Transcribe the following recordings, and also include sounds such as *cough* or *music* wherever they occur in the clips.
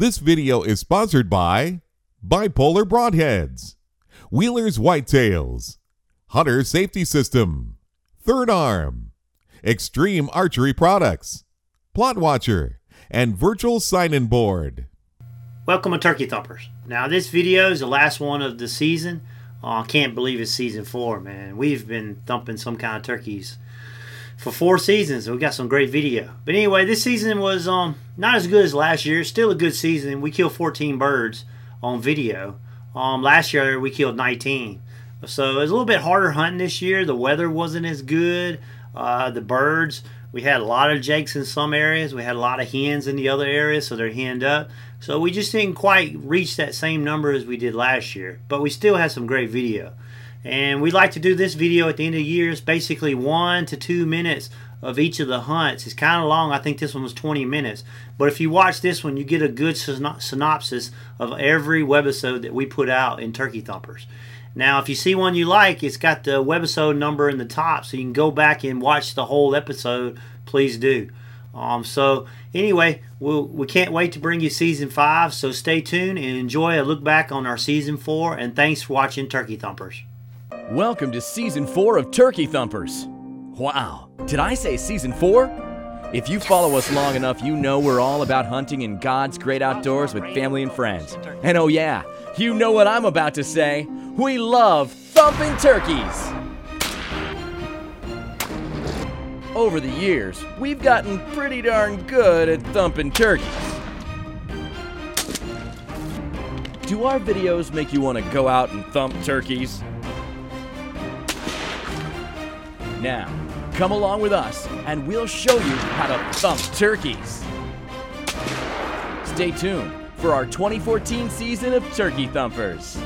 This video is sponsored by Bipolar Broadheads, Wheeler's Whitetails, Hunter Safety System, Third Arm, Extreme Archery Products, Plot Watcher, and Virtual Sign-In Board. Welcome to Turkey Thumpers. Now, this video is the last one of the season. Oh, I can't believe it's season four, man. We've been thumping some kind of turkeys for four seasons. We got some great video. But anyway, this season was um not as good as last year. Still a good season. We killed 14 birds on video. Um, last year we killed 19. So it was a little bit harder hunting this year. The weather wasn't as good. Uh, the birds, we had a lot of jakes in some areas. We had a lot of hens in the other areas, so they're henned up. So we just didn't quite reach that same number as we did last year. But we still had some great video. And we like to do this video at the end of the year. It's basically one to two minutes of each of the hunts. It's kind of long. I think this one was 20 minutes. But if you watch this one, you get a good synopsis of every webisode that we put out in Turkey Thumpers. Now, if you see one you like, it's got the webisode number in the top, so you can go back and watch the whole episode. Please do. Um, so anyway, we'll, we can't wait to bring you season five. So stay tuned and enjoy a look back on our season four. And thanks for watching Turkey Thumpers. Welcome to season four of Turkey Thumpers. Wow, did I say season four? If you follow us long enough, you know we're all about hunting in God's great outdoors with family and friends. And oh, yeah, you know what I'm about to say. We love thumping turkeys. Over the years, we've gotten pretty darn good at thumping turkeys. Do our videos make you want to go out and thump turkeys? Now, come along with us and we'll show you how to thump turkeys. Stay tuned for our 2014 season of Turkey Thumpers.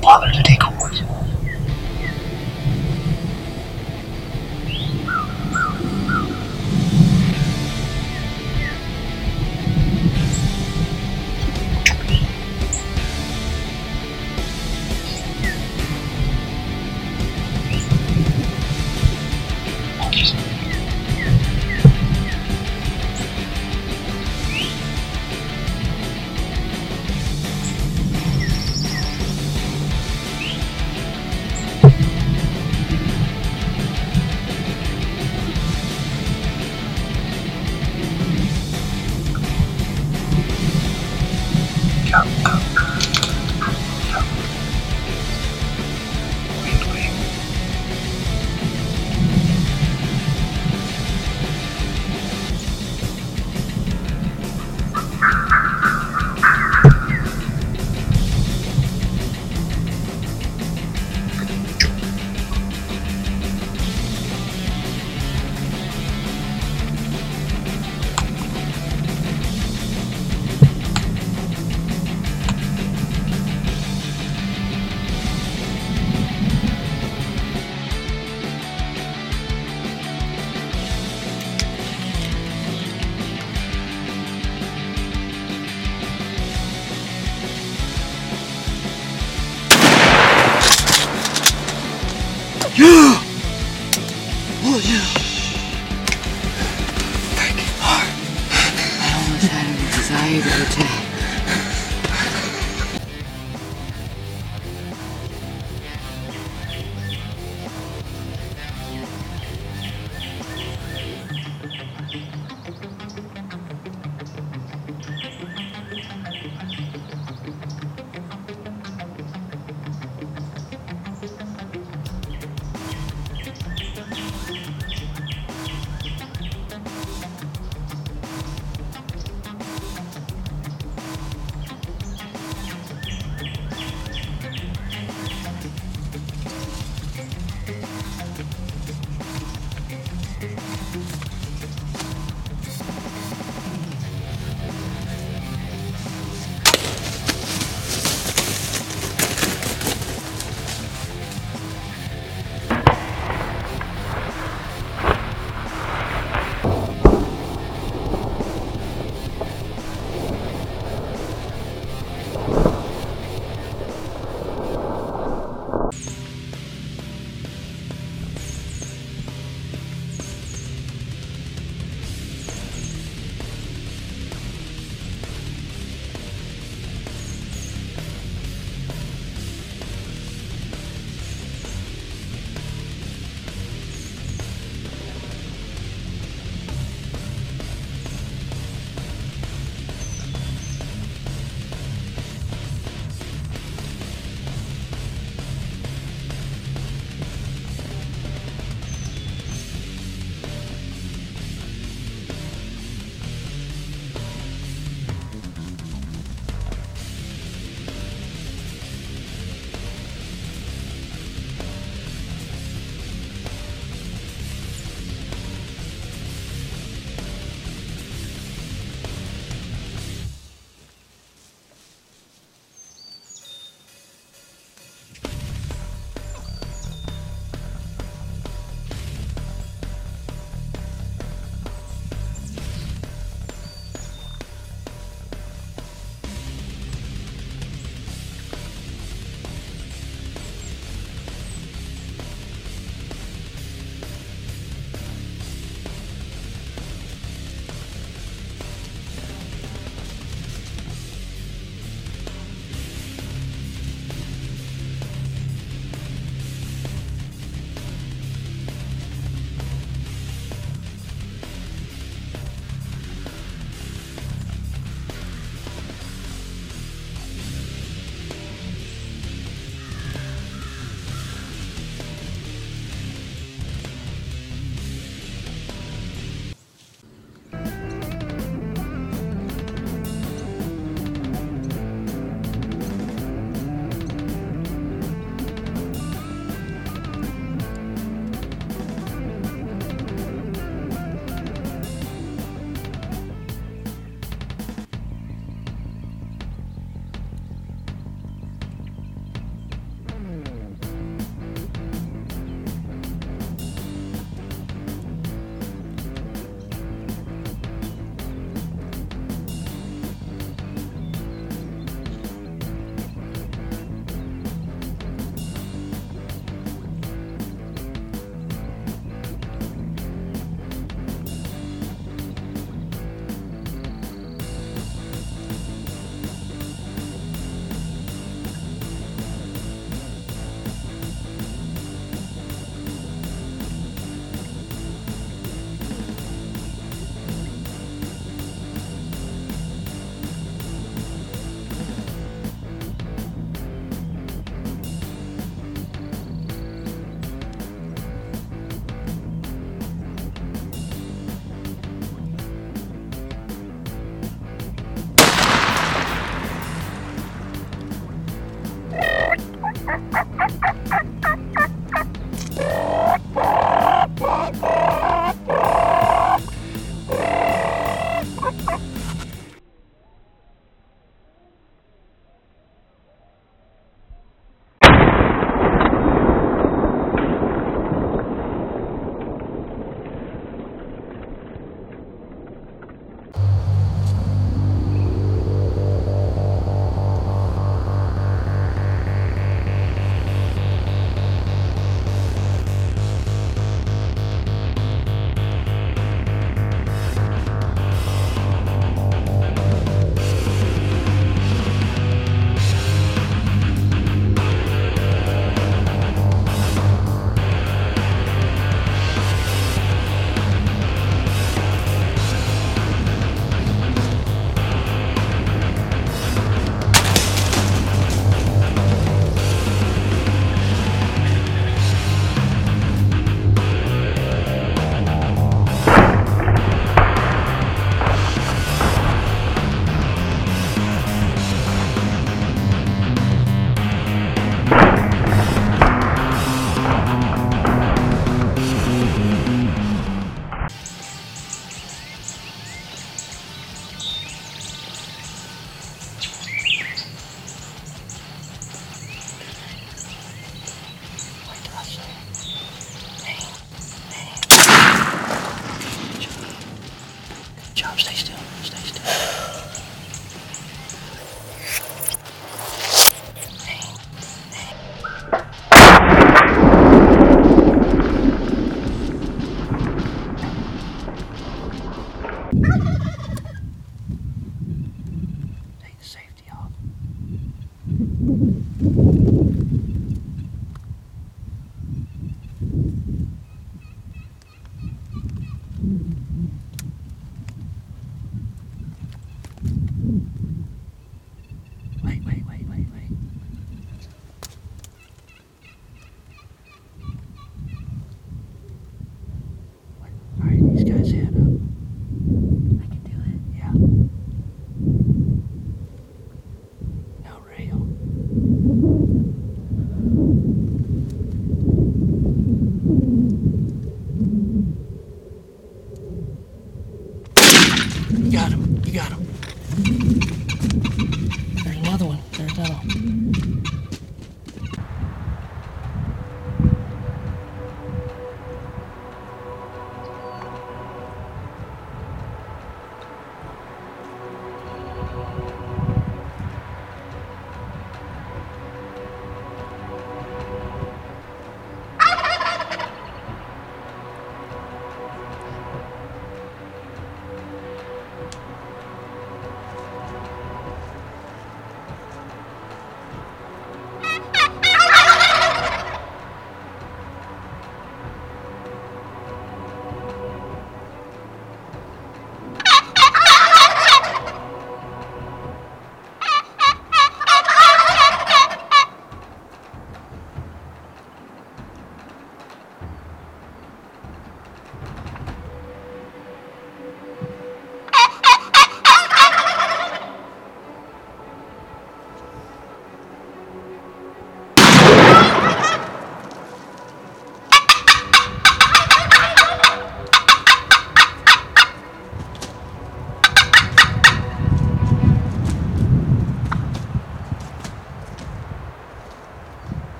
Bother to take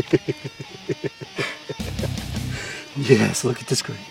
*laughs* Yes, look at the screen.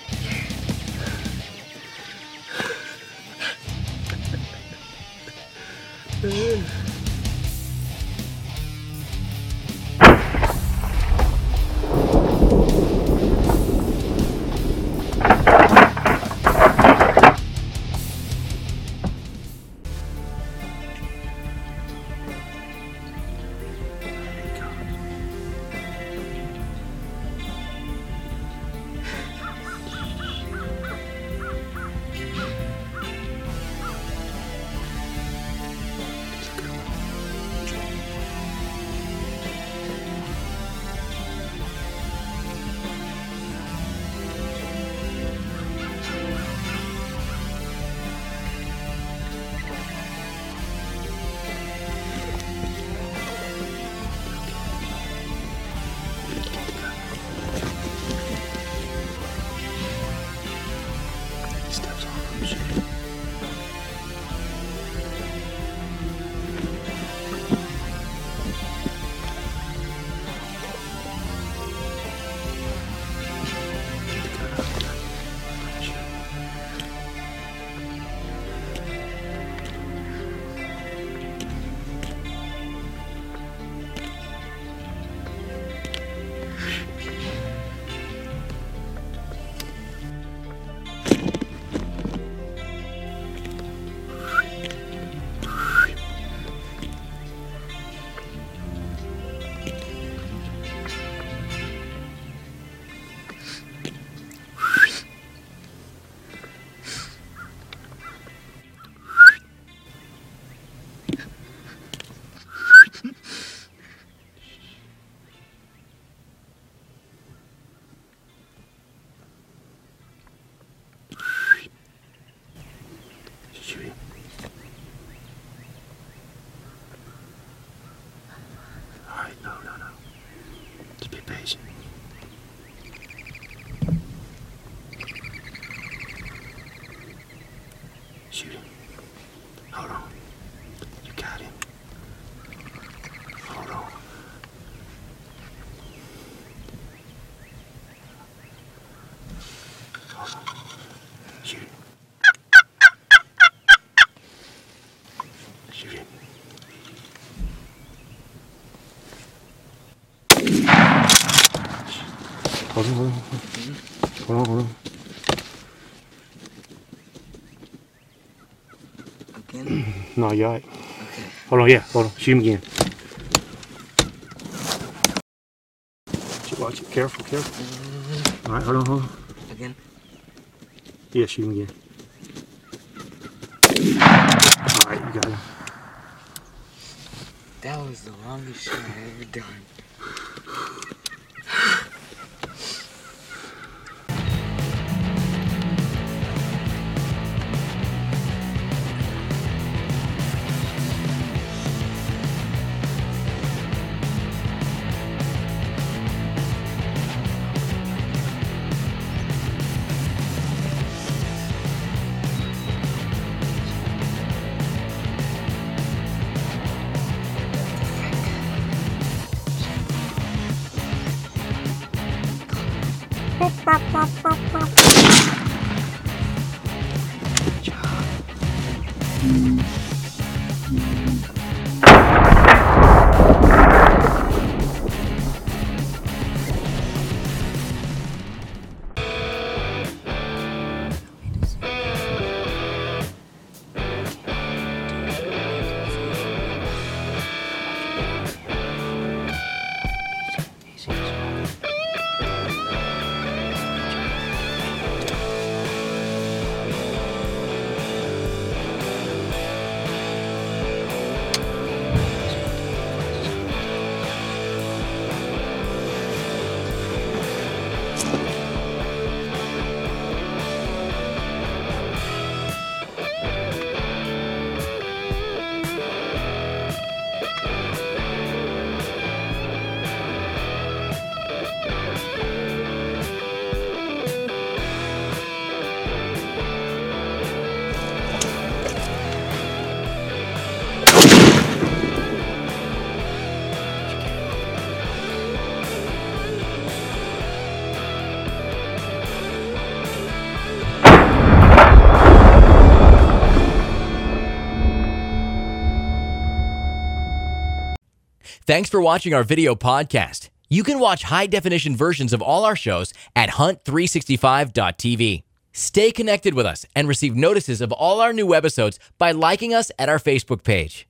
Again? No, you're right. Okay. Hold on, yeah, hold on. Shoot him again. Watch it, watch it. Careful, careful. All right, hold on, hold on. Again? Yeah, shoot him again. All right, you got him. That was the longest shot I ever done. 빠빠빠 Thanks for watching our video podcast. You can watch high definition versions of all our shows at hunt365.tv. Stay connected with us and receive notices of all our new episodes by liking us at our Facebook page.